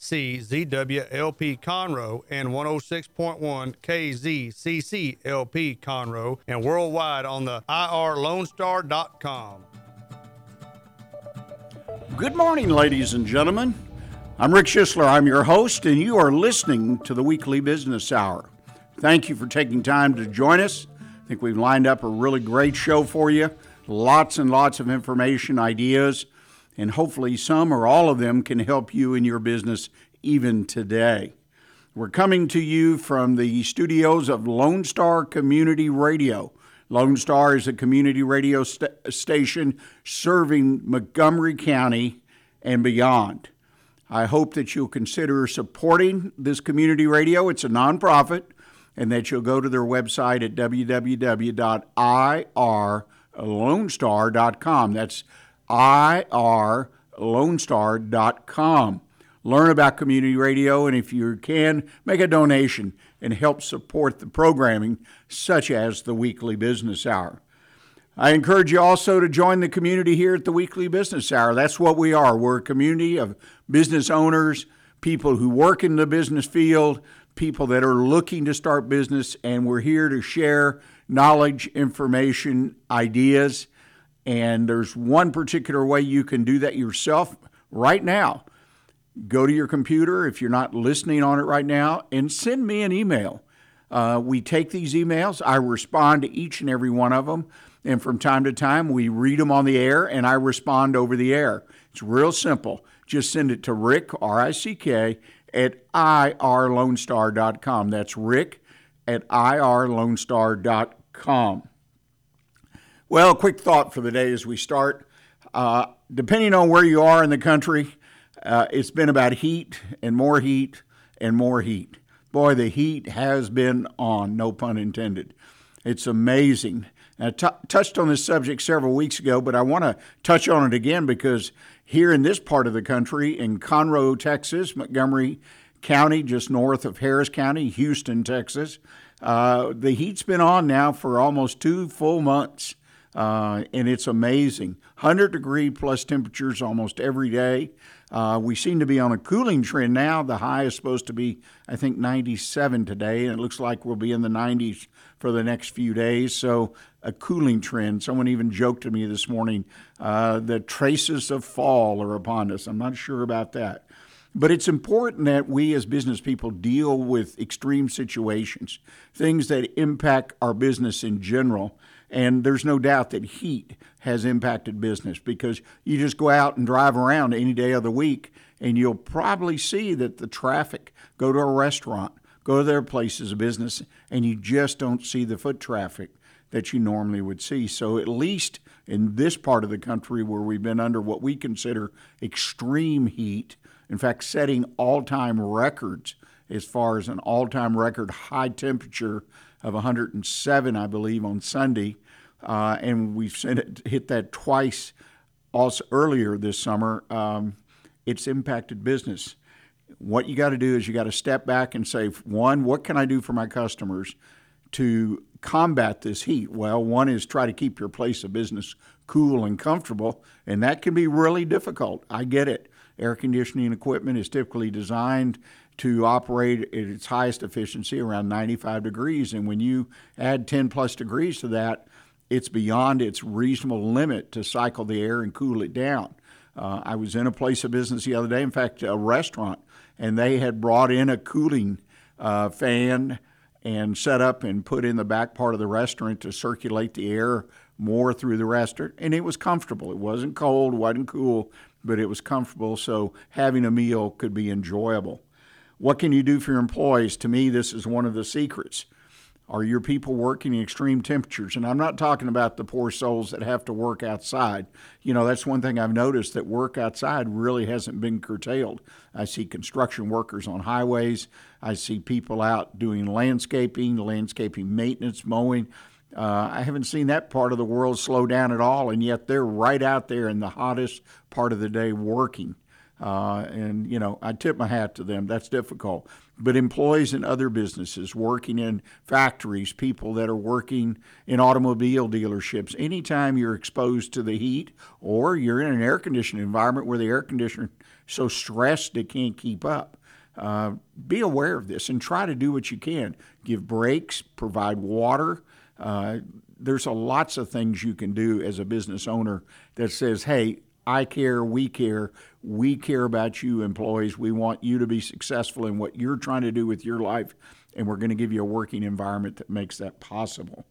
KCZWLP Conroe and 106.1 KZCCLP Conroe and worldwide on the irlonestar.com. Good morning, ladies and gentlemen. I'm Rick Schisler. I'm your host, and you are listening to the weekly business hour. Thank you for taking time to join us. I think we've lined up a really great show for you. Lots and lots of information, ideas, and hopefully some or all of them can help you in your business even today. We're coming to you from the studios of Lone Star Community Radio. Lone Star is a community radio st- station serving Montgomery County and beyond. I hope that you'll consider supporting this community radio. It's a nonprofit, and that you'll go to their website at www.irlonestar.com. That's irlonestar.com. Learn about community radio, and if you can, make a donation and help support the programming, such as the Weekly Business Hour. I encourage you also to join the community here at the Weekly Business Hour. That's what we are. We're a community of business owners, people who work in the business field, people that are looking to start business, and we're here to share knowledge, information, ideas. And there's one particular way you can do that yourself right now. Go to your computer if you're not listening on it right now and send me an email. Uh, we take these emails, I respond to each and every one of them. And from time to time, we read them on the air and I respond over the air. It's real simple. Just send it to Rick, R I C K, at irlonestar.com. That's Rick at irlonestar.com. Well, quick thought for the day as we start. Uh, depending on where you are in the country, uh, it's been about heat and more heat and more heat. Boy, the heat has been on, no pun intended. It's amazing. I t- touched on this subject several weeks ago, but I want to touch on it again because here in this part of the country, in Conroe, Texas, Montgomery County, just north of Harris County, Houston, Texas, uh, the heat's been on now for almost two full months, uh, and it's amazing. 100 degree plus temperatures almost every day. Uh, we seem to be on a cooling trend now. The high is supposed to be, I think, 97 today, and it looks like we'll be in the 90s for the next few days. So, a cooling trend. Someone even joked to me this morning uh, that traces of fall are upon us. I'm not sure about that. But it's important that we as business people deal with extreme situations, things that impact our business in general. And there's no doubt that heat has impacted business because you just go out and drive around any day of the week and you'll probably see that the traffic, go to a restaurant, go to their places of business, and you just don't see the foot traffic that you normally would see. So, at least in this part of the country where we've been under what we consider extreme heat, in fact, setting all time records as far as an all time record high temperature of 107, I believe, on Sunday. Uh, and we've it, hit that twice also earlier this summer. Um, it's impacted business. What you got to do is you got to step back and say, one, what can I do for my customers to combat this heat? Well, one is try to keep your place of business cool and comfortable, and that can be really difficult. I get it. Air conditioning equipment is typically designed to operate at its highest efficiency around 95 degrees, and when you add 10 plus degrees to that, it's beyond its reasonable limit to cycle the air and cool it down. Uh, I was in a place of business the other day, in fact, a restaurant, and they had brought in a cooling uh, fan and set up and put in the back part of the restaurant to circulate the air more through the restaurant. And it was comfortable. It wasn't cold, wasn't cool, but it was comfortable. So having a meal could be enjoyable. What can you do for your employees? To me, this is one of the secrets. Are your people working in extreme temperatures? And I'm not talking about the poor souls that have to work outside. You know, that's one thing I've noticed that work outside really hasn't been curtailed. I see construction workers on highways. I see people out doing landscaping, landscaping maintenance, mowing. Uh, I haven't seen that part of the world slow down at all, and yet they're right out there in the hottest part of the day working. Uh, and, you know, I tip my hat to them. That's difficult. But employees in other businesses, working in factories, people that are working in automobile dealerships, anytime you're exposed to the heat or you're in an air conditioned environment where the air conditioner is so stressed it can't keep up, uh, be aware of this and try to do what you can. Give breaks, provide water. Uh, there's a lots of things you can do as a business owner that says, hey, I care, we care, we care about you, employees. We want you to be successful in what you're trying to do with your life, and we're going to give you a working environment that makes that possible.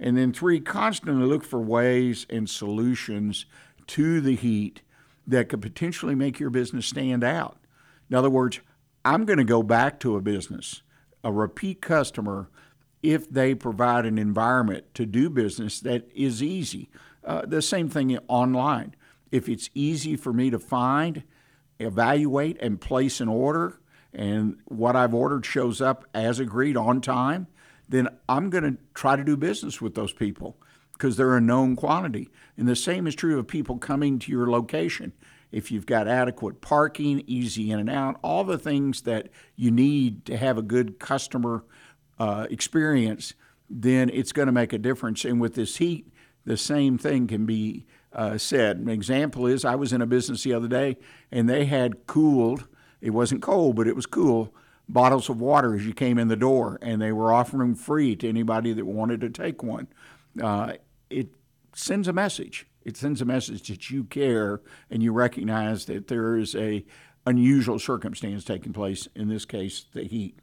And then, three, constantly look for ways and solutions to the heat that could potentially make your business stand out. In other words, I'm going to go back to a business, a repeat customer, if they provide an environment to do business that is easy. Uh, the same thing online if it's easy for me to find, evaluate, and place an order, and what I've ordered shows up as agreed on time, then I'm going to try to do business with those people because they're a known quantity. And the same is true of people coming to your location. If you've got adequate parking, easy in and out, all the things that you need to have a good customer uh, experience, then it's going to make a difference. And with this heat, the same thing can be uh, said. An example is I was in a business the other day and they had cooled, it wasn't cold, but it was cool, bottles of water as you came in the door, and they were offering them free to anybody that wanted to take one. Uh, it sends a message. It sends a message that you care and you recognize that there is a unusual circumstance taking place, in this case, the heat.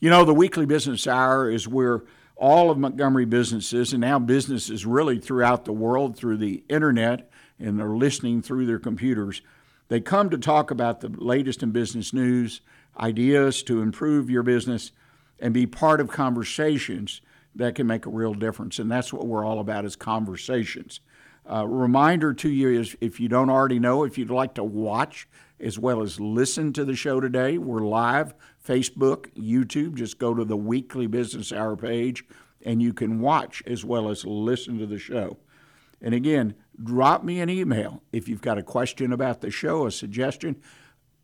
You know, the weekly business hour is where all of Montgomery businesses and now businesses really throughout the world through the internet and they're listening through their computers. They come to talk about the latest in business news, ideas to improve your business, and be part of conversations that can make a real difference. And that's what we're all about is conversations. Uh, reminder to you is if you don't already know, if you'd like to watch as well as listen to the show today, we're live Facebook, YouTube. Just go to the weekly business hour page and you can watch as well as listen to the show. And again, drop me an email if you've got a question about the show, a suggestion.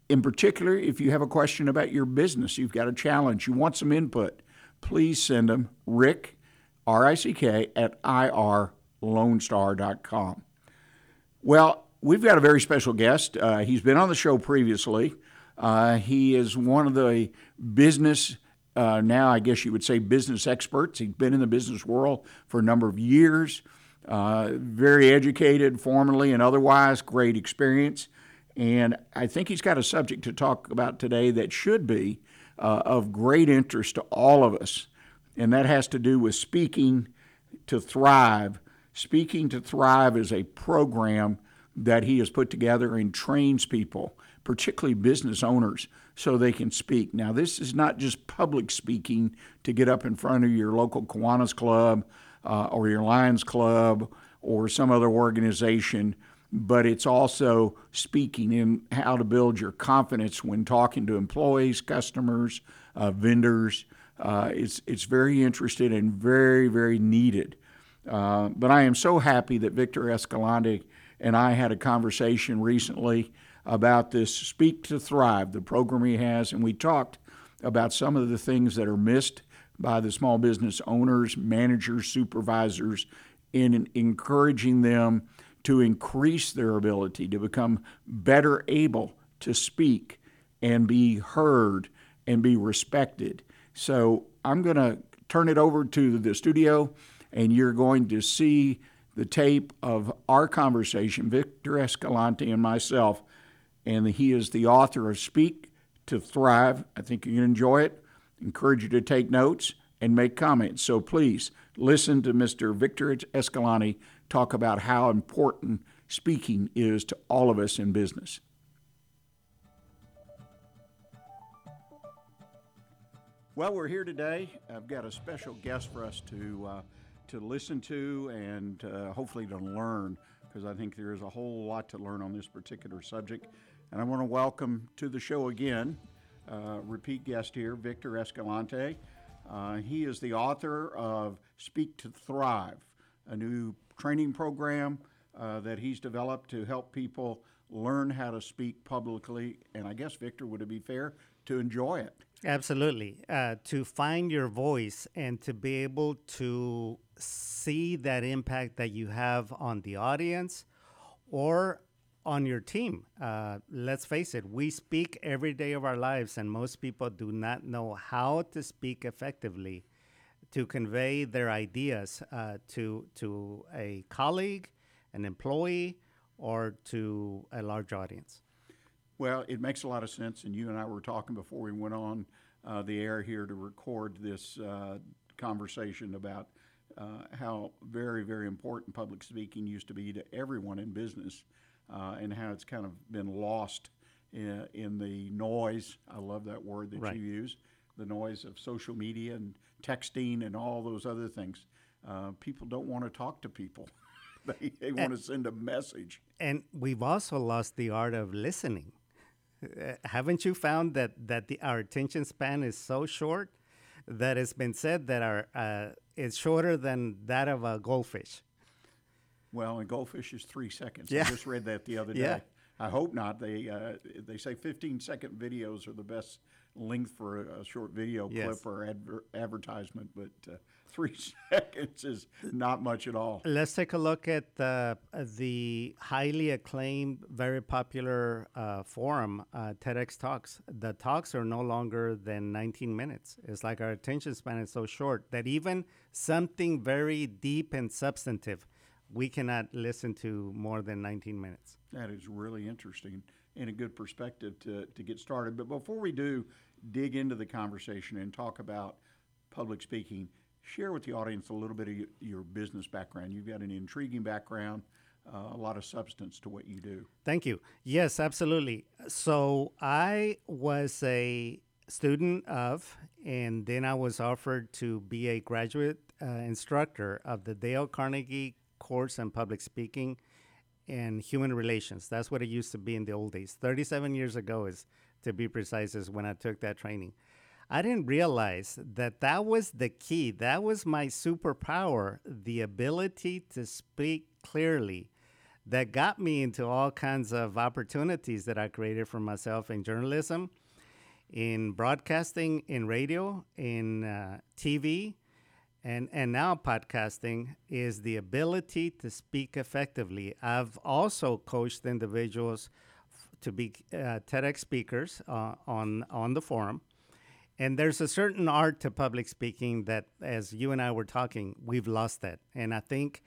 In particular, if you have a question about your business, you've got a challenge, you want some input, please send them Rick, R I C K, at irlonestar.com. Well, we've got a very special guest. Uh, he's been on the show previously. Uh, he is one of the business, uh, now I guess you would say business experts. He's been in the business world for a number of years, uh, very educated, formally and otherwise, great experience. And I think he's got a subject to talk about today that should be uh, of great interest to all of us. And that has to do with Speaking to Thrive. Speaking to Thrive is a program that he has put together and trains people particularly business owners, so they can speak. Now, this is not just public speaking to get up in front of your local Kiwanis Club uh, or your Lions Club or some other organization, but it's also speaking in how to build your confidence when talking to employees, customers, uh, vendors. Uh, it's, it's very interesting and very, very needed. Uh, but I am so happy that Victor Escalante and I had a conversation recently about this Speak to Thrive, the program he has, and we talked about some of the things that are missed by the small business owners, managers, supervisors in encouraging them to increase their ability to become better able to speak and be heard and be respected. So I'm going to turn it over to the studio, and you're going to see the tape of our conversation, Victor Escalante and myself, and he is the author of Speak to Thrive. I think you can enjoy it. Encourage you to take notes and make comments. So please listen to Mr. Victor Escalante talk about how important speaking is to all of us in business. Well, we're here today. I've got a special guest for us to uh, to listen to and uh, hopefully to learn because I think there is a whole lot to learn on this particular subject. And I want to welcome to the show again, uh, repeat guest here, Victor Escalante. Uh, he is the author of Speak to Thrive, a new training program uh, that he's developed to help people learn how to speak publicly. And I guess, Victor, would it be fair to enjoy it? Absolutely. Uh, to find your voice and to be able to see that impact that you have on the audience or on your team. Uh, let's face it, we speak every day of our lives, and most people do not know how to speak effectively to convey their ideas uh, to, to a colleague, an employee, or to a large audience. Well, it makes a lot of sense, and you and I were talking before we went on uh, the air here to record this uh, conversation about uh, how very, very important public speaking used to be to everyone in business, uh, and how it's kind of been lost in, in, the noise. I love that word that right. you use the noise of social media and texting and all those other things. Uh, people don't want to talk to people. they, they want to send a message. And we've also lost the art of listening. Uh, haven't you found that that the, our attention span is so short that it's been said that our uh, it's shorter than that of a goldfish? Well, a goldfish is three seconds. Yeah. I just read that the other day. Yeah. I hope not. They uh, they say 15 second videos are the best length for a, a short video Yes. clip or adver- advertisement, but uh, three seconds is not much at all. Let's take a look at the the highly acclaimed, very popular uh, forum, uh, TEDx Talks. The talks are no longer than 19 minutes. It's like our attention span is so short that even something very deep and substantive, we cannot listen to more than 19 minutes. That is really interesting and a good perspective to, to get started. But before we do dig into the conversation and talk about public speaking, share with the audience a little bit of your, business background. You've got an intriguing background, uh, a lot of substance to what you do. Thank you. Yes, absolutely. So I was a student of, and then I was offered to be a graduate uh, instructor of the Dale Carnegie course on public speaking and human relations. That's what it used to be in the old days. 37 years ago, is to be precise, is when I took that training. I didn't realize that that was the key. That was my superpower, the ability to speak clearly that got me into all kinds of opportunities that I created for myself in journalism, in broadcasting, in radio, in uh, TV, and, and now podcasting is the ability to speak effectively. I've also coached individuals to be uh, TEDx speakers uh, on, on the forum. And there's a certain art to public speaking that, as you and I were talking, we've lost that. And I think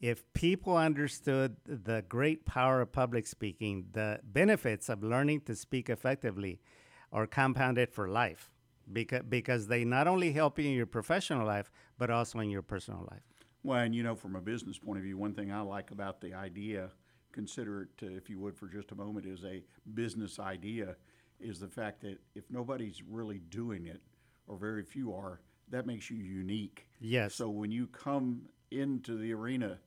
if people understood the great power of public speaking, the benefits of learning to speak effectively are compounded for life because, because they not only help you in your professional life, but also in your personal life. Well, and you know, from a business point of view, one thing I like about the idea, consider it, uh, if you would, for just a moment, is a business idea, is the fact that if nobody's really doing it, or very few are, that makes you unique. Yes. So when you come into the arena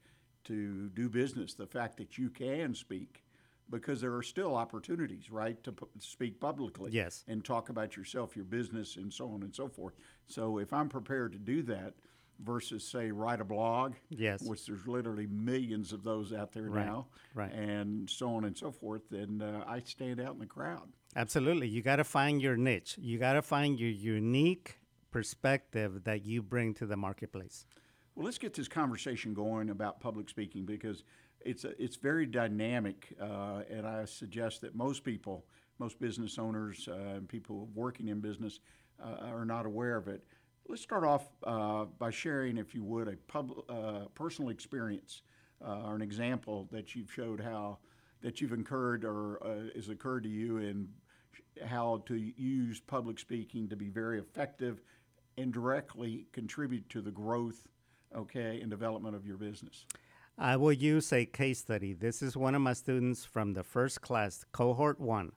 to do business, the fact that you can speak, because there are still opportunities, right, to pu- speak publicly Yes. and talk about yourself, your business, and so on and so forth. So if I'm prepared to do that versus, say, write a blog, Yes. which there's literally millions of those out there Right, now, right. and so on and so forth, then uh, I stand out in the crowd. Absolutely. You got to find your niche. You got to find your unique perspective that you bring to the marketplace. Well, let's get this conversation going about public speaking because it's it's very dynamic, uh, and I suggest that most people, most business owners, uh, and people working in business, uh, are not aware of it. Let's start off uh, by sharing, if you would, a pub, uh, personal experience uh, or an example that you've showed how that you've incurred or has occurred to you in how to use public speaking to be very effective and directly contribute to the growth, okay, and development of your business. I will use a case study. This is one of my students from the first class, cohort one.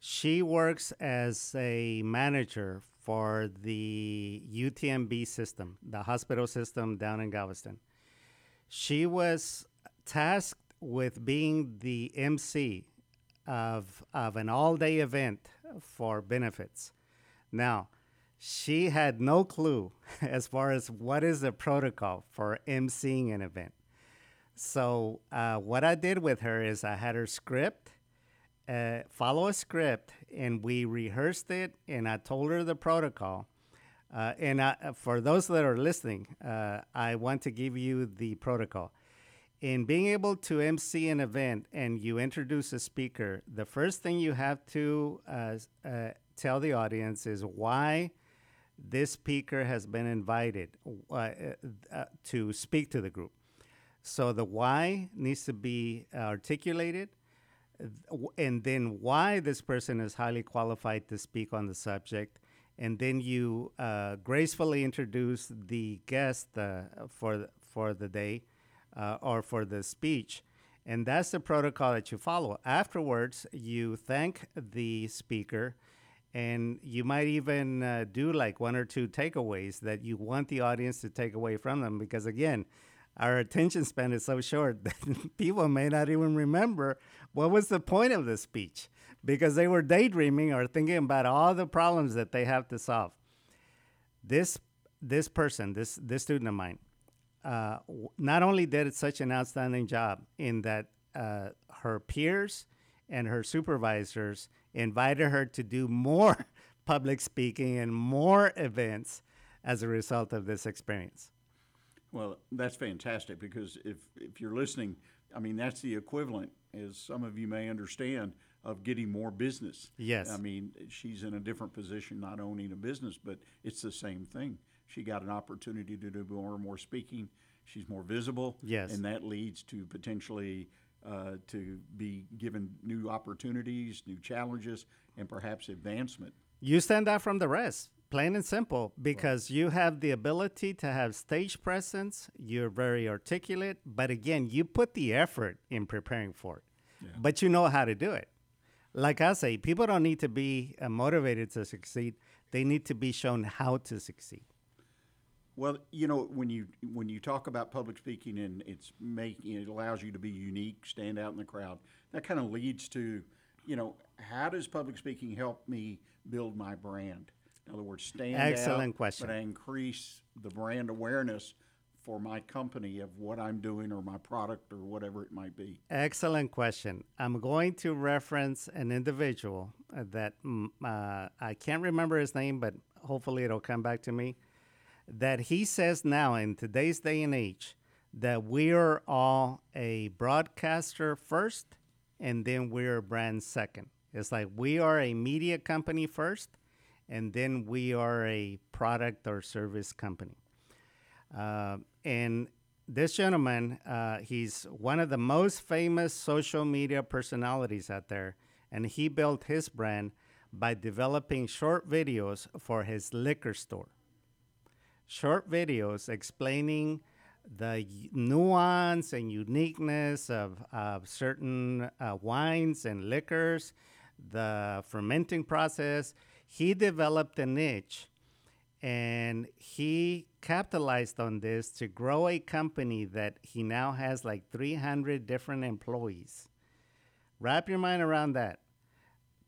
She works as a manager for the UTMB system, the hospital system down in Galveston. She was tasked with being the MC of, of an all day event for benefits. Now, she had no clue as far as what is the protocol for emceeing an event. So, uh, what I did with her is I had her script, uh, follow a script, and we rehearsed it, and I told her the protocol. Uh, and I, for those that are listening, uh, I want to give you the protocol. In being able to MC an event and you introduce a speaker, the first thing you have to uh, uh, tell the audience is why this speaker has been invited uh, uh, to speak to the group. So the why needs to be articulated, and then why this person is highly qualified to speak on the subject. And then you uh, gracefully introduce the guest uh, for, for the day uh, or for the speech. And that's the protocol that you follow. Afterwards, you thank the speaker and you might even uh, do like one or two takeaways that you want the audience to take away from them because again our attention span is so short that people may not even remember what was the point of the speech because they were daydreaming or thinking about all the problems that they have to solve this this person this this student of mine uh, not only did such an outstanding job in that uh, her peers and her supervisors invited her to do more public speaking and more events as a result of this experience. Well, that's fantastic because if, if you're listening, I mean, that's the equivalent, as some of you may understand, of getting more business. Yes. I mean, she's in a different position, not owning a business, but it's the same thing. She got an opportunity to do more and more speaking. She's more visible. Yes. And that leads to potentially uh, to be given new opportunities, new challenges, and perhaps advancement. You stand out from the rest, plain and simple, because you have the ability to have stage presence. You're very articulate, but again, you put the effort in preparing for it, yeah. but you know how to do it. Like I say, people don't need to be uh, motivated to succeed, they need to be shown how to succeed. Well, you know, when you when you talk about public speaking and it's making it allows you to be unique, stand out in the crowd. That kind of leads to, you know, how does public speaking help me build my brand? In other words, stand Excellent out, question. but I increase the brand awareness for my company of what I'm doing or my product or whatever it might be. Excellent question. I'm going to reference an individual that mm, uh, I can't remember his name, but hopefully it'll come back to me that he says now in today's day and age that we are all a broadcaster first and then we're a brand second. It's like we are a media company first and then we are a product or service company. Uh, and this gentleman, uh, he's one of the most famous social media personalities out there, and he built his brand by developing short videos for his liquor store short videos explaining the nuance and uniqueness of, of certain uh, wines and liquors, the fermenting process. He developed a niche and he capitalized on this to grow a company that he now has like 300 different employees. Wrap your mind around that.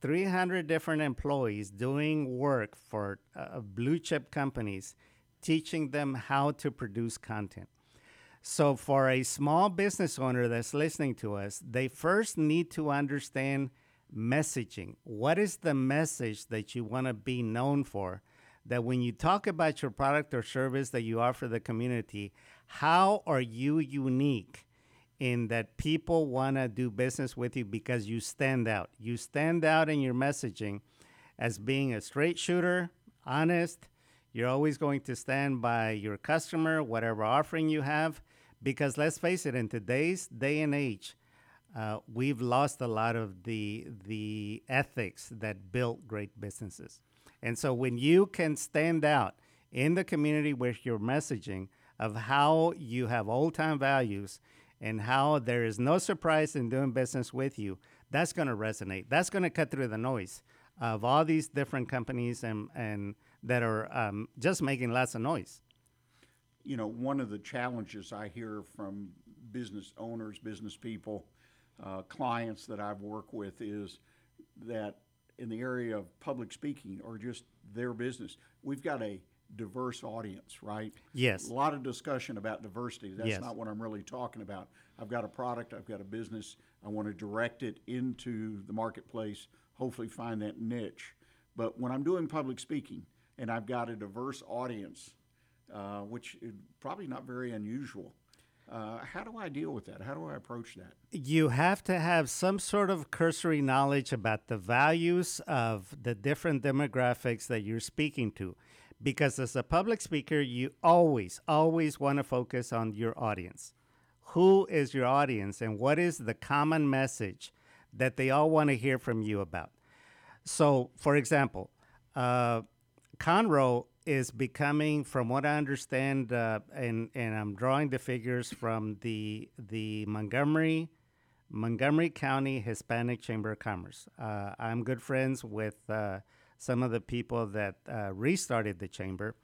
300 different employees doing work for uh, blue chip companies teaching them how to produce content. So, for a small business owner that's listening to us, they first need to understand messaging. What is the message that you want to be known for? That when you talk about your product or service that you offer the community, how are you unique in that people want to do business with you because you stand out? You stand out in your messaging as being a straight shooter, honest, you're always going to stand by your customer, whatever offering you have, because let's face it, in today's day and age, uh, we've lost a lot of the the ethics that built great businesses. And so when you can stand out in the community with your messaging of how you have old time values and how there is no surprise in doing business with you that's going to resonate. That's going to cut through the noise of all these different companies and, and that are um, just making lots of noise. You know, one of the challenges I hear from business owners, business people, uh, clients that I've worked with is that in the area of public speaking or just their business, we've got a diverse audience, right? Yes. A lot of discussion about diversity. That's Yes. not what I'm really talking about. I've got a product, I've got a business, I want to direct it into the marketplace, hopefully find that niche. But when I'm doing public speaking and I've got a diverse audience, uh, which is probably not very unusual, uh, how do I deal with that? How do I approach that? you have to have some sort of cursory knowledge about the values of the different demographics that you're speaking to. Because as a public speaker, you always, always want to focus on your audience. Who is your audience and what is the common message that they all want to hear from you about? So, for example, uh, Conroe is becoming, from what I understand, uh, and and I'm drawing the figures from the the Montgomery Montgomery County Hispanic Chamber of Commerce. Uh, I'm good friends with uh, some of the people that uh, restarted the chamber,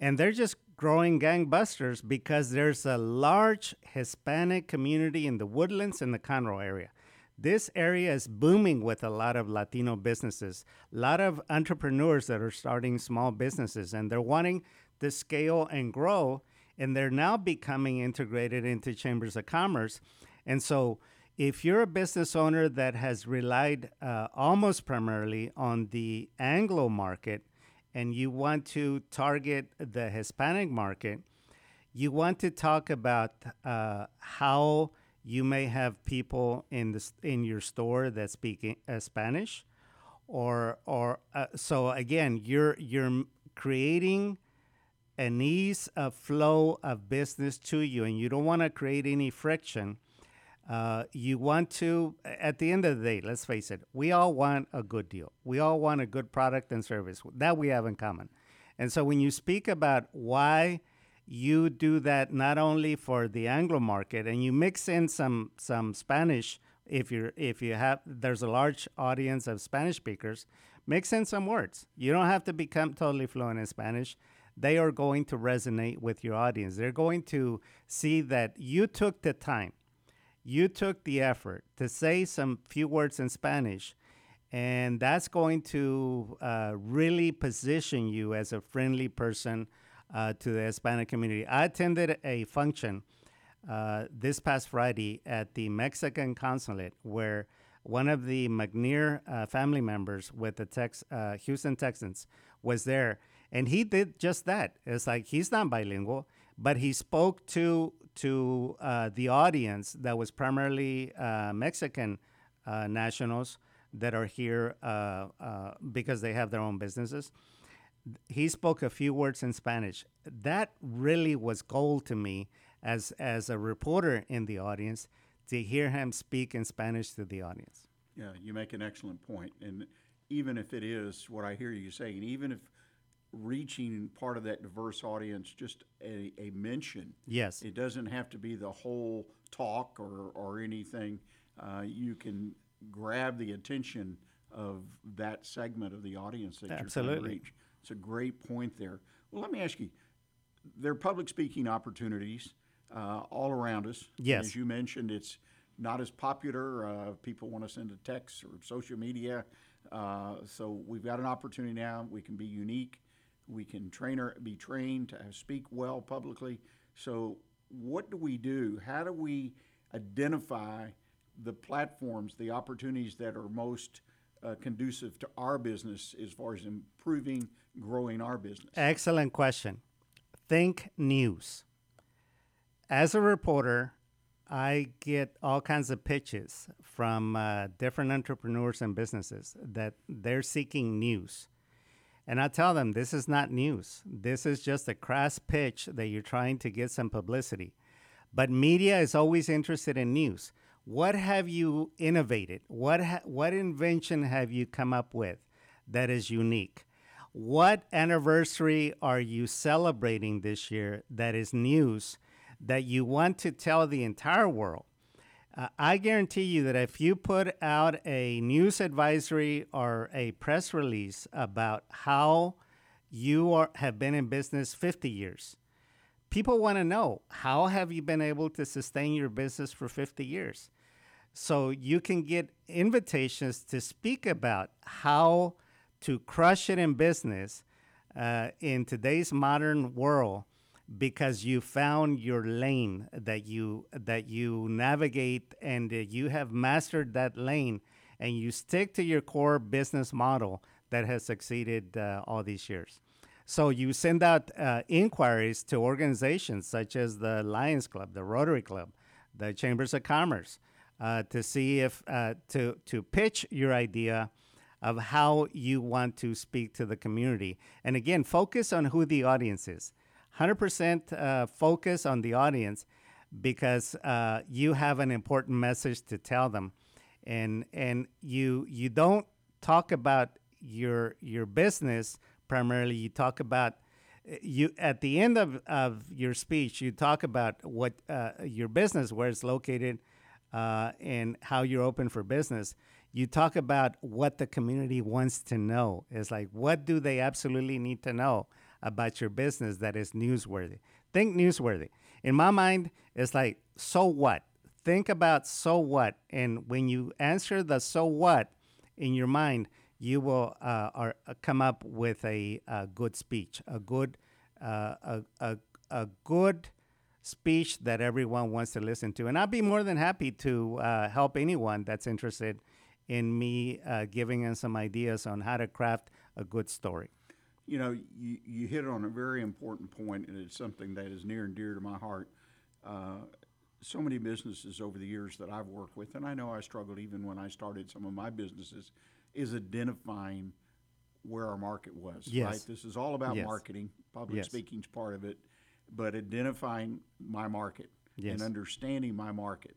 and they're just growing gangbusters because there's a large Hispanic community in the Woodlands and the Conroe area. This area is booming with a lot of Latino businesses, a lot of entrepreneurs that are starting small businesses, and they're wanting to scale and grow, and they're now becoming integrated into chambers of commerce. And so, if you're a business owner that has relied uh, almost primarily on the Anglo market, and you want to target the Hispanic market, you want to talk about uh, how you may have people in the in your store that speak uh, Spanish, or or uh, so again, you're you're creating an ease of flow of business to you, and you don't want to create any friction. Uh, you want to, at the end of the day, let's face it, we all want a good deal. We all want a good product and service. That we have in common. And so when you speak about why you do that not only for the Anglo market and you mix in some some Spanish if you're if you have there's a large audience of Spanish speakers, mix in some words. You don't have to become totally fluent in Spanish. They are going to resonate with your audience. They're going to see that you took the time you took the effort to say some few words in Spanish, and that's going to uh, really position you as a friendly person uh, to the Hispanic community. I attended a function uh, this past Friday at the Mexican consulate where one of the McNair uh, family members with the Tex- uh, Houston Texans was there, and he did just that. It's like he's not bilingual, but he spoke to to uh, the audience that was primarily uh, Mexican nationals that are here because they have their own businesses. He spoke a few words in Spanish. That really was gold to me as as a reporter in the audience to hear him speak in Spanish to the audience. Yeah, you make an excellent point. And even if it is what I hear you saying, even if reaching part of that diverse audience, just a, a mention. Yes. It doesn't have to be the whole talk or, or anything. Uh, you can grab the attention of that segment of the audience that you're trying to reach. It's a great point there. Well, let me ask you there are public speaking opportunities uh, all around us. Yes. As you mentioned, it's not as popular. Uh, people want to send a text or social media. Uh, so we've got an opportunity now. We can be unique. We can train or be trained to speak well publicly. So what do we do? How do we identify the platforms, the opportunities that are most uh, conducive to our business as far as improving, growing our business? Excellent question. Think news. As a reporter, I get all kinds of pitches from uh, different entrepreneurs and businesses that they're seeking news. And I tell them this is not news. This is just a crass pitch that you're trying to get some publicity. But media is always interested in news. What have you innovated? What ha- what invention have you come up with that is unique? What anniversary are you celebrating this year that is news that you want to tell the entire world? Uh, I guarantee you that if you put out a news advisory or a press release about how you are, have been in business 50 years, people want to know how have you been able to sustain your business for 50 years? So you can get invitations to speak about how to crush it in business uh, in today's modern world because you found your lane that you that you navigate and uh, you have mastered that lane and you stick to your core business model that has succeeded uh, all these years. So you send out uh, inquiries to organizations such as the Lions Club, the Rotary Club, the Chambers of Commerce, uh, to see if uh, to to pitch your idea of how you want to speak to the community. And again, focus on who the audience is. 100% uh, focus on the audience because uh, you have an important message to tell them. And, and you, you don't talk about your, your business primarily, you talk about you at the end of, of your speech you talk about what uh, your business where it's located uh, and how you're open for business you talk about what the community wants to know it's like what do they absolutely need to know about your business that is newsworthy. Think newsworthy. In my mind, it's like, so what? Think about so what. And when you answer the so what in your mind, you will uh, are, uh, come up with a, a, good speech, a good, uh, a, a, a good speech that everyone wants to listen to. And I'd be more than happy to uh, help anyone that's interested in me uh, giving them some ideas on how to craft a good story you know, you, you hit on a very important point, and it's something that is near and dear to my heart. Uh, so many businesses over the years that I've worked with, and I know I struggled even when I started some of my businesses, is identifying where our market was. Yes. Right. This is all about yes. marketing. Public yes. speaking's part of it, but identifying my market yes. and understanding my market.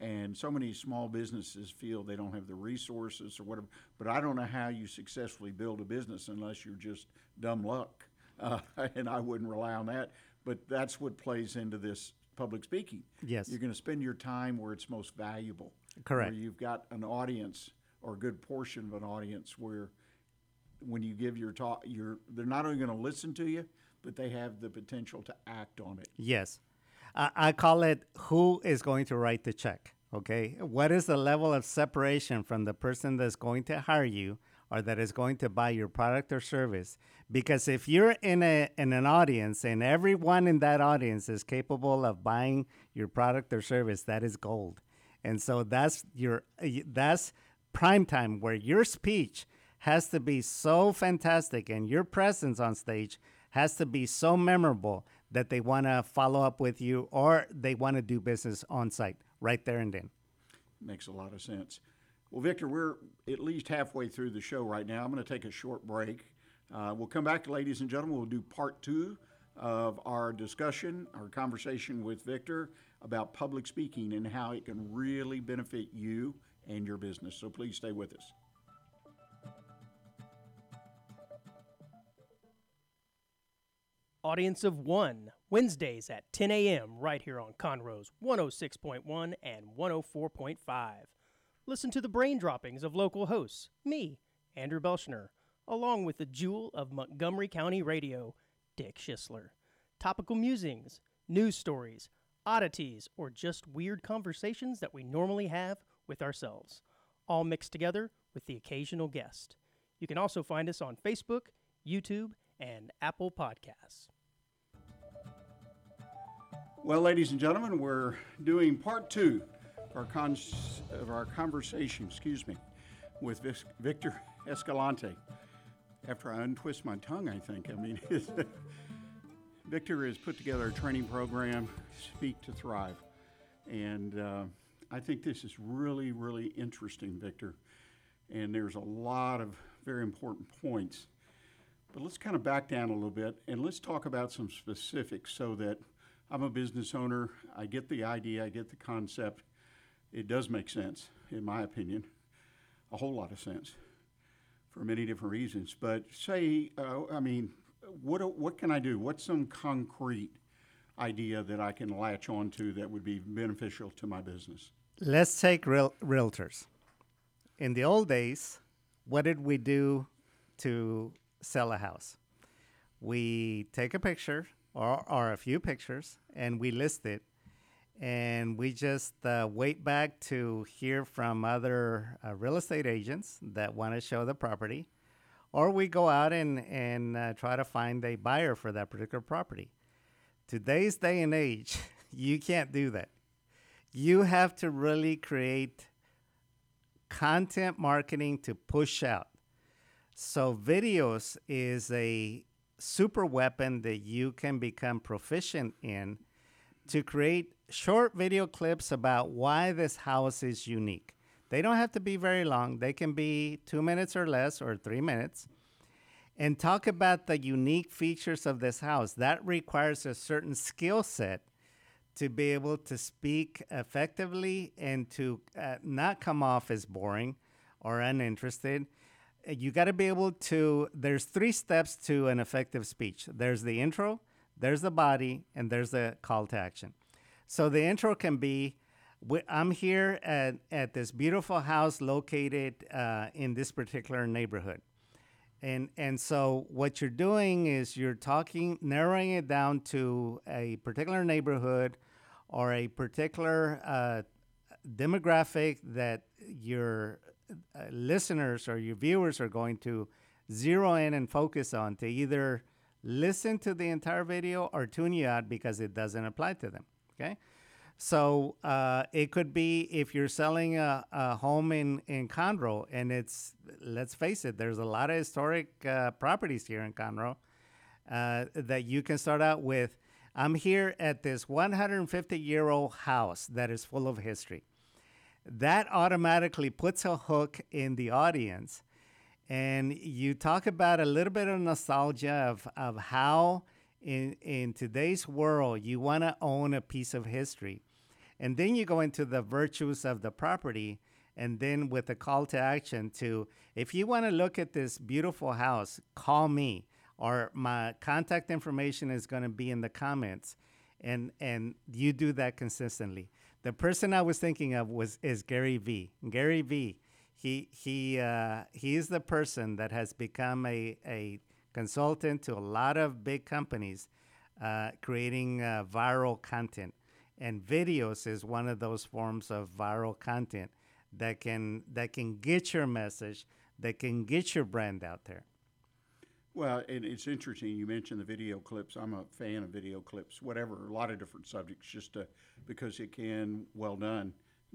And so many small businesses feel they don't have the resources or whatever. But I don't know how you successfully build a business unless you're just dumb luck. Uh, and I wouldn't rely on that. But that's what plays into this public speaking. Yes. You're going to spend your time where it's most valuable. Correct. Where you've got an audience or a good portion of an audience where when you give your talk, you're, they're not only going to listen to you, but they have the potential to act on it. Yes. I, I call it who is going to write the check. Okay. What is the level of separation from the person that's going to hire you or that is going to buy your product or service? Because if you're in a in an audience and everyone in that audience is capable of buying your product or service, that is gold. And so that's your that's prime time where your speech has to be so fantastic and your presence on stage has to be so memorable that they want to follow up with you or they want to do business on site right there and then. Makes a lot of sense. Well, Victor, we're at least halfway through the show right now. I'm going to take a short break. Uh, we'll come back, ladies and gentlemen. We'll do part two of our discussion, our conversation with Victor about public speaking and how it can really benefit you and your business. So please stay with us. Audience of One, Wednesdays at 10 a.m. right here on Conroe's 106.1 and 104.5. Listen to the brain droppings of local hosts, me, Andrew Belshner, along with the jewel of Montgomery County radio, Dick Schisler. Topical musings, news stories, oddities, or just weird conversations that we normally have with ourselves, all mixed together with the occasional guest. You can also find us on Facebook, YouTube, and Apple Podcasts. Well, ladies and gentlemen, we're doing part two of our, con- of our conversation, excuse me, with Victor Escalante. After I untwist my tongue, I think. I mean, Victor has put together a training program, Speak to Thrive. And uh, I think this is really, really interesting, Victor. And there's a lot of very important points but let's kind of back down a little bit and let's talk about some specifics so that I'm a business owner. I get the idea, I get the concept. It does make sense, in my opinion, a whole lot of sense for many different reasons. But say, uh, I mean, what, what can I do? What's some concrete idea that I can latch onto that would be beneficial to my business? let's take real, realtors. In the old days, what did we do to sell a house? We take a picture or, or a few pictures and we list it. And we just uh, wait back to hear from other uh, real estate agents that want to show the property. Or we go out and, and uh, try to find a buyer for that particular property. Today's day and age, you can't do that you have to really create content marketing to push out. So, videos is a super weapon that you can become proficient in to create short video clips about why this house is unique. They don't have to be very long, they can be two minutes or less or three minutes. And talk about the unique features of this house. That requires a certain skill set to be able to speak effectively and to uh, not come off as boring or uninterested. You got to be able to, there's three steps to an effective speech there's the intro, there's the body, and there's the call to action. So the intro can be, I'm here at, at this beautiful house located uh, in this particular neighborhood. And, and so what you're doing is you're talking, narrowing it down to a particular neighborhood or a particular uh, demographic that your uh, listeners or your viewers are going to zero in and focus on to either listen to the entire video or tune you out because it doesn't apply to them. Okay. So uh, it could be if you're selling a, a, home in, in Conroe and it's, let's face it, there's a lot of historic uh, properties here in Conroe uh, that you can start out with I'm here at this 150 year old house that is full of history. That automatically puts a hook in the audience. And you talk about a little bit of nostalgia of, of how in, in today's world you want to own a piece of history. And then you go into the virtues of the property and then with a call to action to if you want to look at this beautiful house, call me or my contact information is going to be in the comments and and you do that consistently the person i was thinking of was is gary vee. Gary vee he he uh, he is the person that has become a, a consultant to a lot of big companies uh, creating uh, viral content. And videos is one of those forms of viral content that can that can get your message that can get your brand out there well, and it's interesting. You mentioned the video clips. I'm a fan of video clips, whatever, a lot of different subjects, just to, because it can, well done,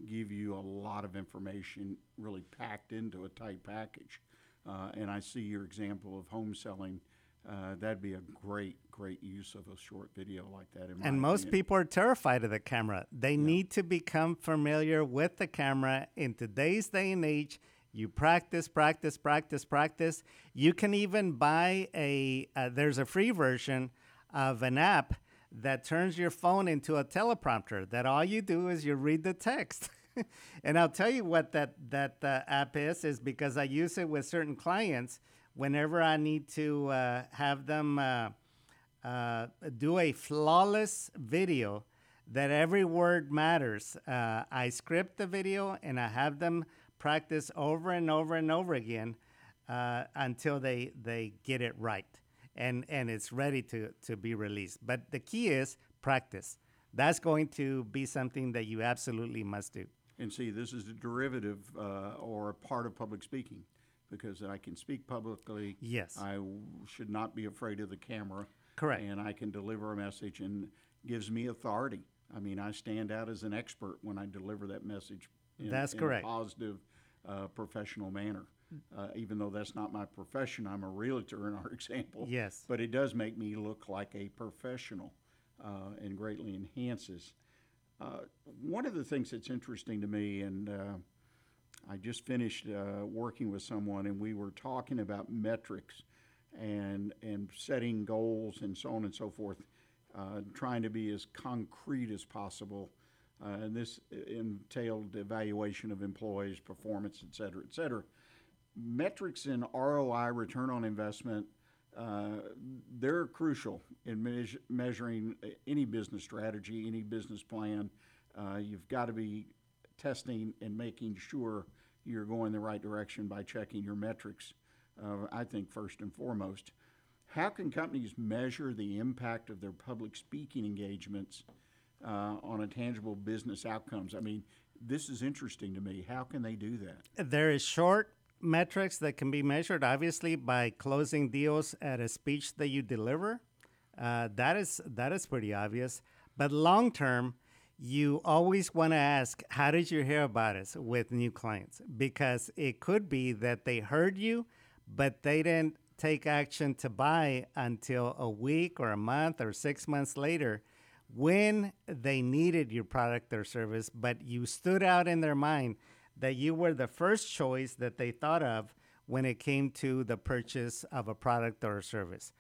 give you a lot of information really packed into a tight package. Uh, and I see your example of home selling. Uh, that'd be a great, great use of a short video like that. and most opinion. people are terrified of the camera. They yeah. need to become familiar with the camera in today's day and age you practice, practice, practice, practice. You can even buy a, uh, there's a free version of an app that turns your phone into a teleprompter that all you do is you read the text. and I'll tell you what that, that uh, app is, is because I use it with certain clients whenever I need to uh, have them uh, uh, do a flawless video that every word matters. Uh, I script the video and I have them practice over and over and over again uh, until they they get it right and and it's ready to to be released. But the key is practice. That's going to be something that you absolutely must do. And see, this is a derivative uh, or a part of public speaking because I can speak publicly. Yes. I w- should not be afraid of the camera. Correct. And I can deliver a message and gives me authority. I mean, I stand out as an expert when I deliver that message in, that's in correct. a positive, uh, professional manner. Uh, even though that's not my profession, I'm a realtor in our example. Yes. But it does make me look like a professional uh, and greatly enhances. Uh, one of the things that's interesting to me, and uh, I just finished uh, working with someone, and we were talking about metrics and and setting goals and so on and so forth, trying to be as concrete as possible uh, and this entailed evaluation of employees' performance, et cetera, et cetera. Metrics in ROI, return on investment, uh, they're crucial in me- measuring any business strategy, any business plan. Uh, you've got to be testing and making sure you're going the right direction by checking your metrics, uh, I think first and foremost. How can companies measure the impact of their public speaking engagements uh, on a tangible business outcomes? I mean, this is interesting to me. How can they do that? There is short metrics that can be measured, obviously, by closing deals at a speech that you deliver. Uh, that is that is pretty obvious. But long term, you always want to ask, how did you hear about us with new clients? Because it could be that they heard you, but they didn't take action to buy until a week or a month or six months later when they needed your product or service, but you stood out in their mind that you were the first choice that they thought of when it came to the purchase of a product or a service.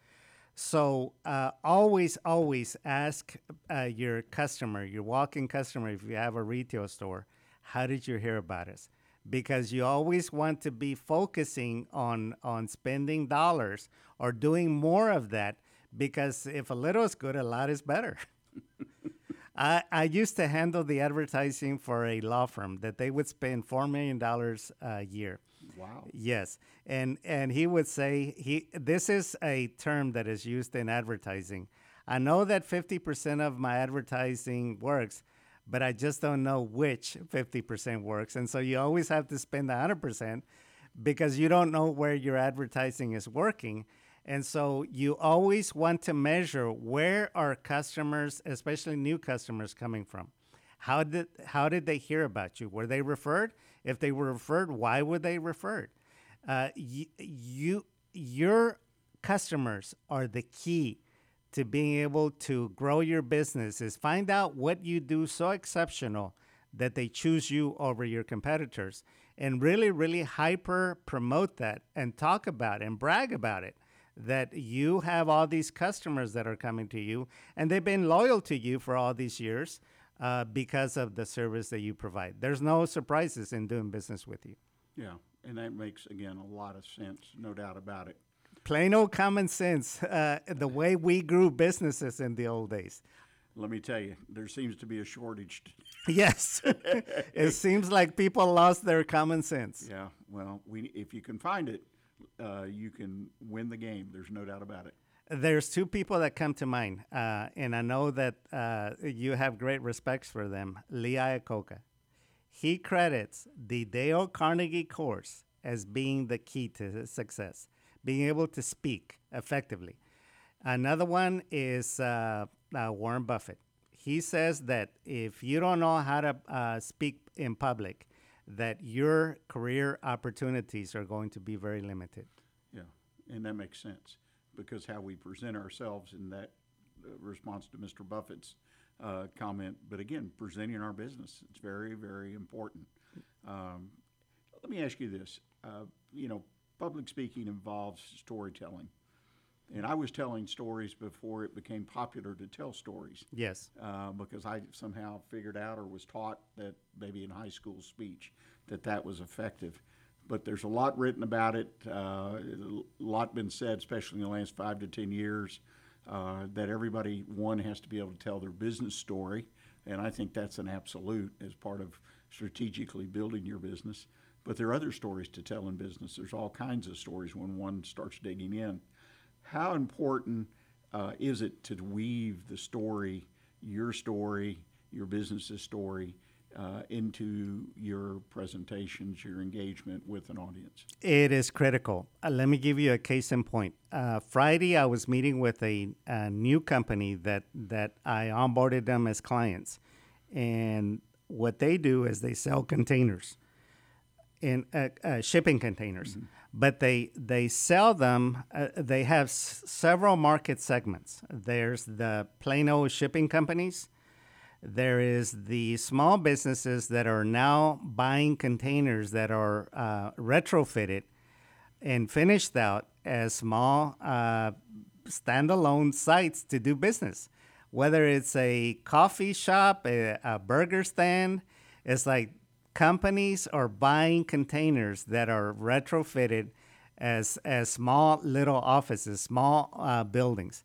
So uh, always, always ask uh, your customer, your walk-in customer, if you have a retail store, how did you hear about us? Because you always want to be focusing on on spending dollars or doing more of that. Because if a little is good, a lot is better. I, I used to handle the advertising for a law firm that they would spend four million dollars a year. Wow. Yes, and and he would say he this is a term that is used in advertising. I know that fifty percent of my advertising works, but I just don't know which fifty percent works, and so you always have to spend hundred percent because you don't know where your advertising is working. And so you always want to measure where are customers, especially new customers, coming from. How did how did they hear about you? Were they referred? If they were referred, why were they referred? Uh, you, you your customers are the key to being able to grow your business. Is find out what you do so exceptional that they choose you over your competitors, and really, really hyper promote that and talk about it and brag about it that you have all these customers that are coming to you and they've been loyal to you for all these years uh, because of the service that you provide. There's no surprises in doing business with you. Yeah, and that makes, again, a lot of sense, no doubt about it. Plain old common sense, uh, the way we grew businesses in the old days. Let me tell you, there seems to be a shortage. Yes, it seems like people lost their common sense. Yeah, well, we, if you can find it, uh, you can win the game. There's no doubt about it. There's two people that come to mind, uh, and I know that uh, you have great respects for them. Lee Iacocca. He credits the Dale Carnegie course as being the key to success, being able to speak effectively. Another one is uh, uh, Warren Buffett. He says that if you don't know how to uh, speak in public, that your career opportunities are going to be very limited. Yeah, and that makes sense because how we present ourselves in that uh, response to Mr. Buffett's uh, comment, but again, presenting our business, it's very, very important. Um, let me ask you this. Uh, you know, public speaking involves storytelling. And I was telling stories before it became popular to tell stories. Yes. Uh, because I somehow figured out or was taught that maybe in high school speech that that was effective. But there's a lot written about it, uh, a lot been said, especially in the last five to ten years, uh, that everybody, one, has to be able to tell their business story. And I think that's an absolute as part of strategically building your business. But there are other stories to tell in business. There's all kinds of stories when one starts digging in. How important uh, is it to weave the story, your story, your business's story, uh, into your presentations, your engagement with an audience? It is critical. Uh, let me give you a case in point. Uh, Friday, I was meeting with a, a, new company that, that I onboarded them as clients. And what they do is they sell containers in uh, uh, shipping containers, mm-hmm. but they they sell them. Uh, they have s- several market segments. There's the plain old shipping companies. There is the small businesses that are now buying containers that are uh, retrofitted and finished out as small uh, standalone sites to do business. Whether it's a coffee shop, a, a burger stand, it's like companies are buying containers that are retrofitted as as small little offices, small uh, buildings.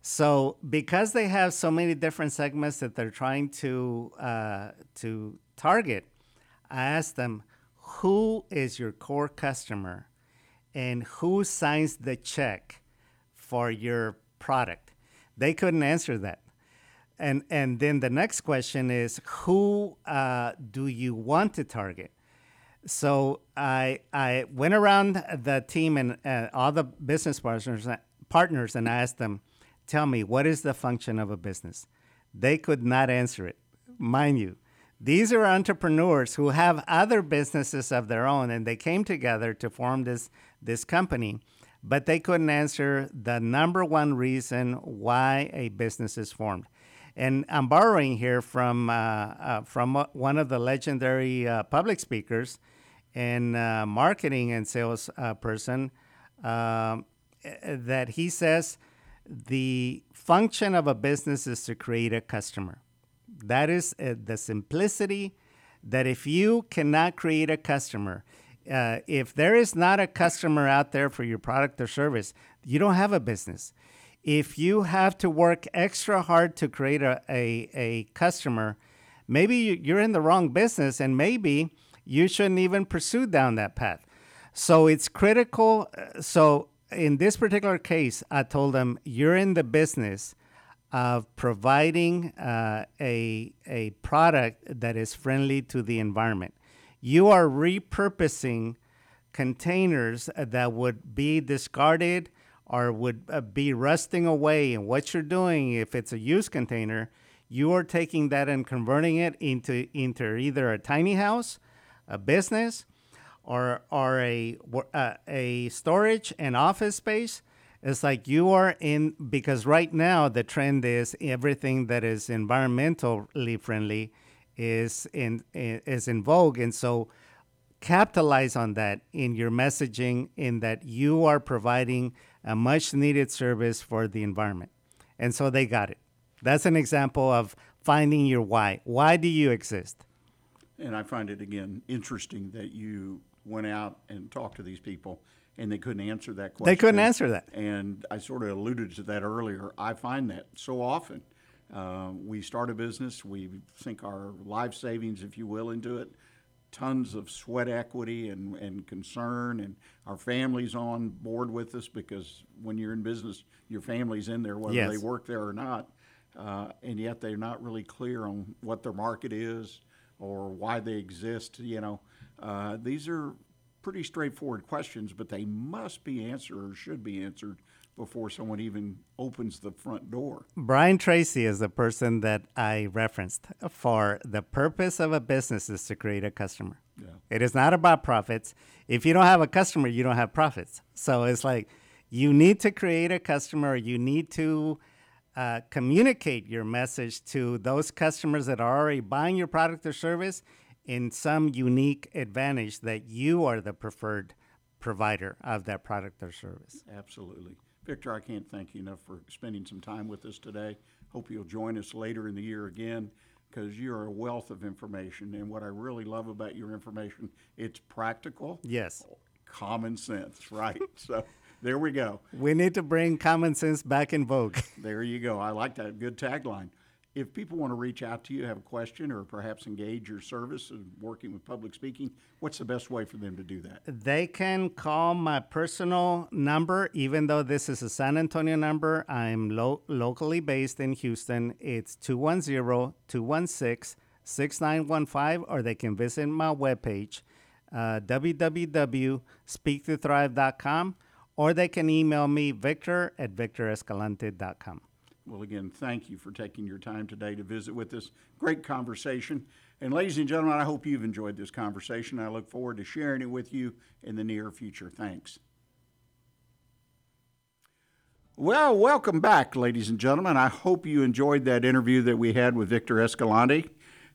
So because they have so many different segments that they're trying to uh, to target, I asked them, who is your core customer and who signs the check for your product? They couldn't answer that. And, and then the next question is, who uh, do you want to target? So I, I went around the team and uh, all the business partners, partners and asked them, tell me, what is the function of a business? They could not answer it. Mind you, these are entrepreneurs who have other businesses of their own and they came together to form this, this company, but they couldn't answer the number one reason why a business is formed. And I'm borrowing here from, uh, uh, from one of the legendary uh, public speakers and uh, marketing and sales uh, person um, that he says the function of a business is to create a customer. That is uh, the simplicity that if you cannot create a customer, uh, if there is not a customer out there for your product or service, you don't have a business. If you have to work extra hard to create a, a, a customer, maybe you're in the wrong business and maybe you shouldn't even pursue down that path. So it's critical. Uh, so in this particular case, I told them, you're in the business of providing uh, a, a product that is friendly to the environment. You are repurposing containers that would be discarded or would uh, be rusting away. And what you're doing, if it's a used container, you are taking that and converting it into, into either a tiny house, a business, or or a uh, a storage and office space it's like you are in because right now the trend is everything that is environmentally friendly is in is in vogue and so capitalize on that in your messaging in that you are providing a much needed service for the environment and so they got it that's an example of finding your why why do you exist and i find it again interesting that you went out and talked to these people and they couldn't answer that question. They couldn't answer that. And I sort of alluded to that earlier. I find that so often. Uh, we start a business, we sink our life savings, if you will, into it, tons of sweat equity and, and concern, and our family's on board with us because when you're in business, your family's in there, whether yes. they work there or not. Uh, and yet they're not really clear on what their market is or why they exist. You know, uh, these are pretty straightforward questions, but they must be answered or should be answered before someone even opens the front door. Brian Tracy is the person that I referenced for the purpose of a business is to create a customer. Yeah. It is not about profits. If you don't have a customer, you don't have profits. So it's like you need to create a customer, you need to uh, communicate your message to those customers that are already buying your product or service in some unique advantage that you are the preferred provider of that product or service. Absolutely. Victor, I can't thank you enough for spending some time with us today. Hope you'll join us later in the year again because you're a wealth of information. And what I really love about your information, it's practical. Yes. Common sense, right? so there we go. We need to bring common sense back in vogue. there you go. I like that. Good tagline if people want to reach out to you, have a question, or perhaps engage your service in working with public speaking, what's the best way for them to do that? They can call my personal number, even though this is a San Antonio number. I'm lo- locally based in Houston. It's 210 216 6915, or they can visit my webpage, uh, www.speaktothrive.com, or they can email me, victor at victorescalante.com. Well, again, thank you for taking your time today to visit with us. Great conversation. And, ladies and gentlemen, I hope you've enjoyed this conversation. I look forward to sharing it with you in the near future. Thanks. Well, welcome back, ladies and gentlemen. I hope you enjoyed that interview that we had with Victor Escalante.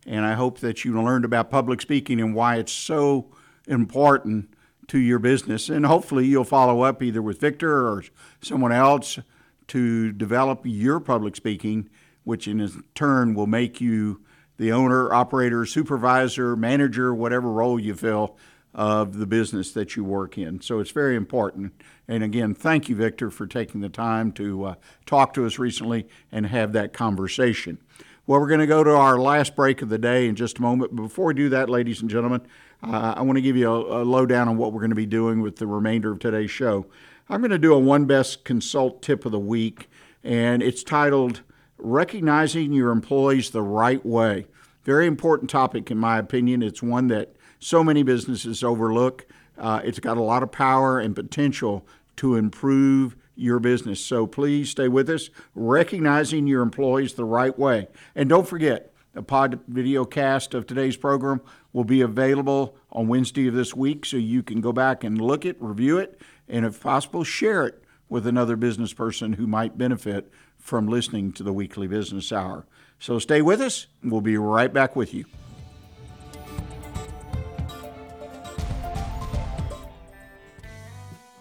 And I hope that you learned about public speaking and why it's so important to your business. And hopefully, you'll follow up either with Victor or someone else to develop your public speaking, which in turn will make you the owner, operator, supervisor, manager, whatever role you fill of the business that you work in. So it's very important. And again, thank you, Victor, for taking the time to uh, talk to us recently and have that conversation. Well, we're going to go to our last break of the day in just a moment. But before we do that, ladies and gentlemen, uh, I want to give you a, a lowdown on what we're going to be doing with the remainder of today's show. I'm going to do a One Best Consult tip of the week, and it's titled Recognizing Your Employees the Right Way. Very important topic, in my opinion. It's one that so many businesses overlook. Uh, it's got a lot of power and potential to improve your business. So please stay with us, recognizing your employees the right way. And don't forget, a pod video cast of today's program will be available on Wednesday of this week, so you can go back and look it, review it, and if possible, share it with another business person who might benefit from listening to the weekly business hour. So stay with us, we'll be right back with you.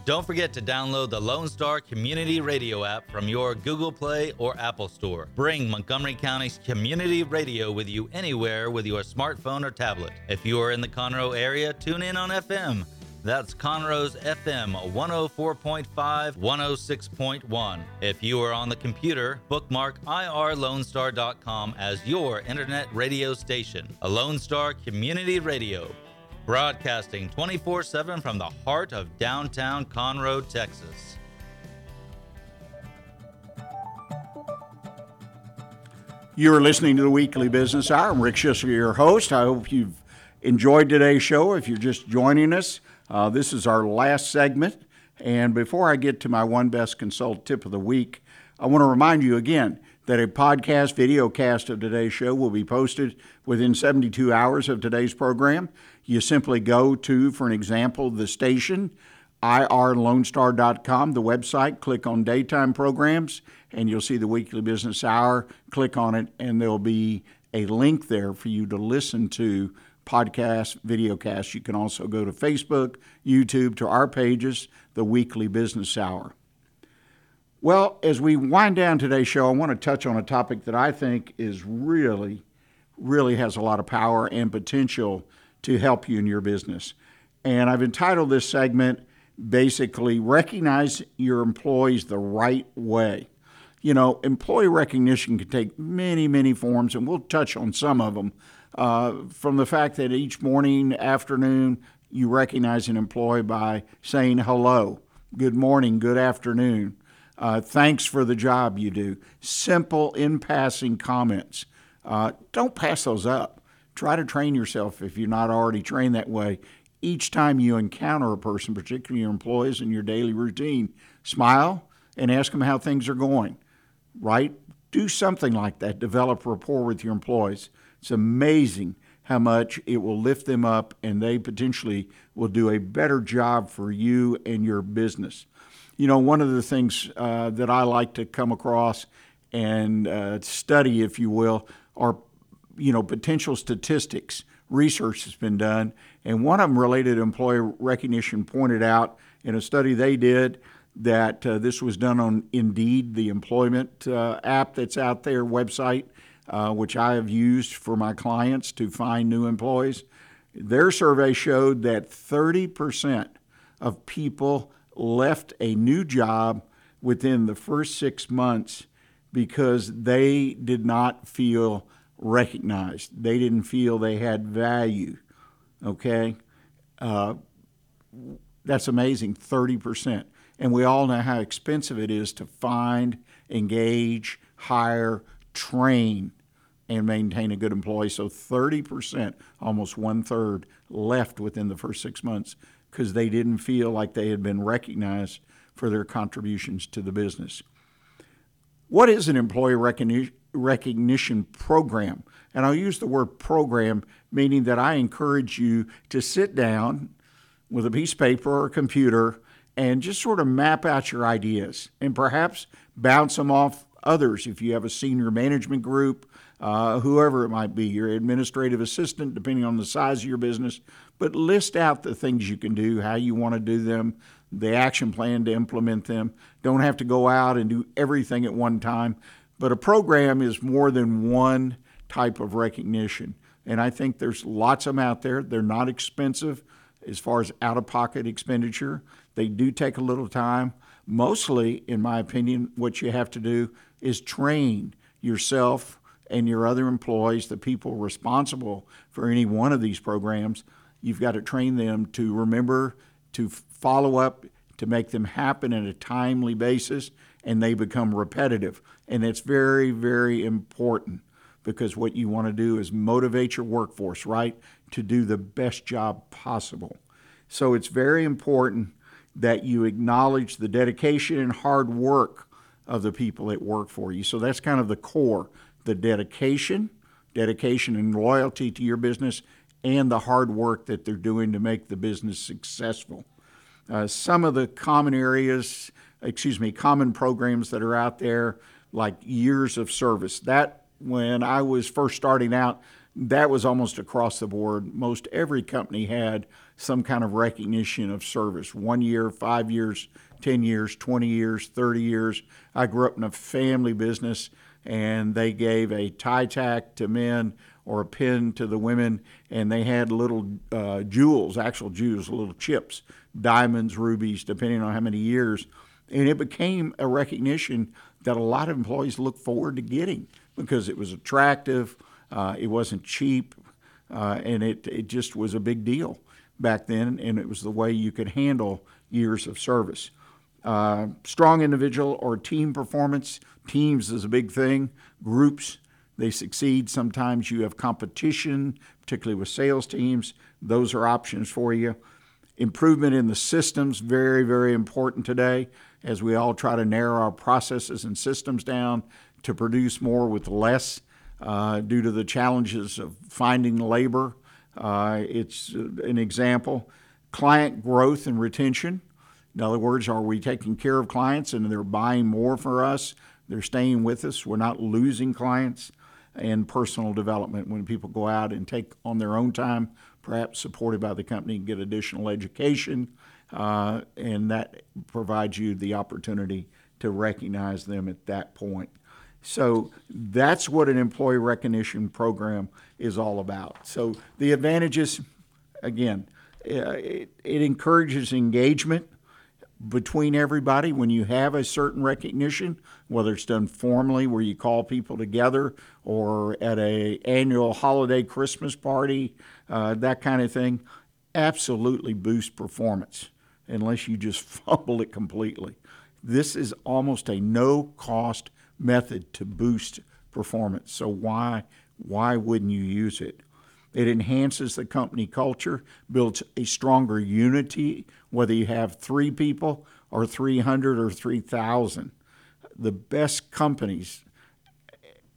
Don't forget to download the Lone Star Community Radio app from your Google Play or Apple Store. Bring Montgomery County's community radio with you anywhere with your smartphone or tablet. If you are in the Conroe area, tune in on FM. That's Conroe's FM 104.5, 106.1. If you are on the computer, bookmark irlonestar.com as your internet radio station. A Lone Star Community Radio broadcasting 24 7 from the heart of downtown Conroe, Texas. You're listening to the Weekly Business Hour. I'm Rick Schisler, your host. I hope you've enjoyed today's show. If you're just joining us, uh, this is our last segment. And before I get to my One Best Consult tip of the week, I want to remind you again that a podcast video cast of today's show will be posted within 72 hours of today's program. You simply go to, for an example, the station, irlonestar.com, the website, click on daytime programs, and you'll see the weekly business hour. Click on it, and there'll be a link there for you to listen to podcast, videocast. You can also go to Facebook, YouTube, to our pages, the weekly business hour. Well, as we wind down today's show, I want to touch on a topic that I think is really, really has a lot of power and potential to help you in your business. And I've entitled this segment basically Recognize Your Employees the Right Way. You know, employee recognition can take many, many forms, and we'll touch on some of them. Uh, from the fact that each morning, afternoon, you recognize an employee by saying hello, good morning, good afternoon, uh, thanks for the job you do. Simple, in passing comments. Uh, don't pass those up. Try to train yourself if you're not already trained that way. Each time you encounter a person, particularly your employees in your daily routine, smile and ask them how things are going, right? Do something like that. Develop rapport with your employees. It's amazing how much it will lift them up and they potentially will do a better job for you and your business you know, one of the things uh, that I like to come across and uh, study, if you will, are, you know, potential statistics. Research has been done, and one of them related to employee recognition pointed out in a study they did that uh, this was done on Indeed, the employment uh, app that's out there, website, uh, which I have used for my clients to find new employees. Their survey showed that 30% of people left a new job within the first six months because they did not feel recognized. They didn't feel they had value. Okay? Uh, that's amazing 30%. And we all know how expensive it is to find, engage, hire, train, and maintain a good employee. So 30%, almost one third, left within the first six months because they didn't feel like they had been recognized for their contributions to the business. What is an employee recognition, recognition program? And I'll use the word program, meaning that I encourage you to sit down with a piece of paper or a computer and just sort of map out your ideas and perhaps bounce them off others if you have a senior management group uh, whoever it might be, your administrative assistant, depending on the size of your business. But list out the things you can do, how you want to do them, the action plan to implement them. Don't have to go out and do everything at one time. But a program is more than one type of recognition. And I think there's lots of them out there. They're not expensive as far as out of pocket expenditure. They do take a little time. Mostly, in my opinion, what you have to do is train yourself and your other employees, the people responsible for any one of these programs, you've got to train them to remember to follow up, to make them happen at a timely basis, and they become repetitive. And it's very, very important because what you want to do is motivate your workforce, right, to do the best job possible. So it's very important that you acknowledge the dedication and hard work of the people that work for you. So that's kind of the core the dedication, dedication and loyalty to your business, and the hard work that they're doing to make the business successful. Uh, some of the common areas, excuse me, common programs that are out there, like years of service. That, when I was first starting out, that was almost across the board. Most every company had some kind of recognition of service one year, five years, 10 years, 20 years, 30 years. I grew up in a family business, and they gave a tie tack to men or a pin to the women, and they had little uh, jewels, actual jewels, little chips, diamonds, rubies, depending on how many years. And it became a recognition that a lot of employees look forward to getting because it was attractive, uh, it wasn't cheap, uh, and it, it just was a big deal back then, and it was the way you could handle years of service. Uh, strong individual or team performance. Teams is a big thing. Groups, they succeed. Sometimes you have competition, particularly with sales teams. Those are options for you. Improvement in the systems, very, very important today as we all try to narrow our processes and systems down to produce more with less uh, due to the challenges of finding labor. Uh, it's an example. Client growth and retention. In other words, are we taking care of clients and they're buying more for us? They're staying with us. We're not losing clients. And personal development when people go out and take on their own time, perhaps supported by the company, get additional education, uh, and that provides you the opportunity to recognize them at that point. So that's what an employee recognition program is all about. So the advantages, again, uh, it, it encourages engagement between everybody when you have a certain recognition, whether it's done formally where you call people together or at a annual holiday Christmas party, uh, that kind of thing, absolutely boosts performance unless you just fumble it completely. This is almost a no cost method to boost performance. So why why wouldn't you use it? It enhances the company culture, builds a stronger unity, whether you have three people or 300 or 3,000. The best companies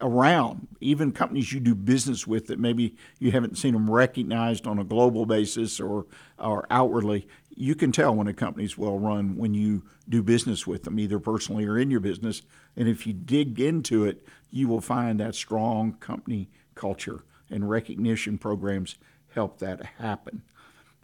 around, even companies you do business with that maybe you haven't seen them recognized on a global basis or, or outwardly, you can tell when a company's well run when you do business with them, either personally or in your business. And if you dig into it, you will find that strong company culture and recognition programs help that happen.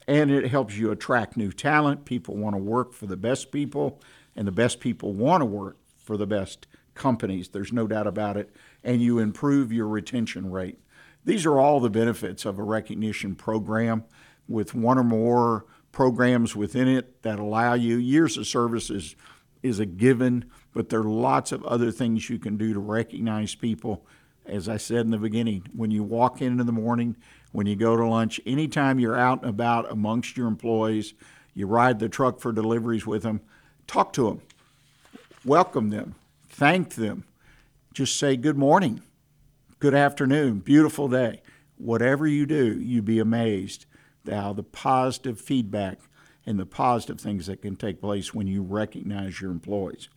And it helps you attract new talent. People want to work for the best people, and the best people want to work for the best companies. There's no doubt about it. And you improve your retention rate. These are all the benefits of a recognition program with one or more programs within it that allow you. Years of service is, is a given, but there are lots of other things you can do to recognize people. As I said in the beginning, when you walk in in the morning, when you go to lunch, anytime you're out and about amongst your employees, you ride the truck for deliveries with them, talk to them, welcome them, thank them, just say good morning, good afternoon, beautiful day. Whatever you do, you'd be amazed at how the positive feedback and the positive things that can take place when you recognize your employees.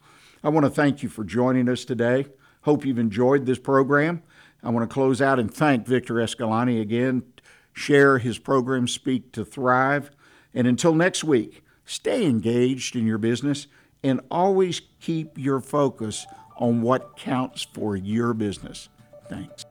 I want to thank you for joining us today. Hope you've enjoyed this program. I want to close out and thank Victor Escalante again. Share his program, Speak to Thrive. And until next week, stay engaged in your business and always keep your focus on what counts for your business. Thanks.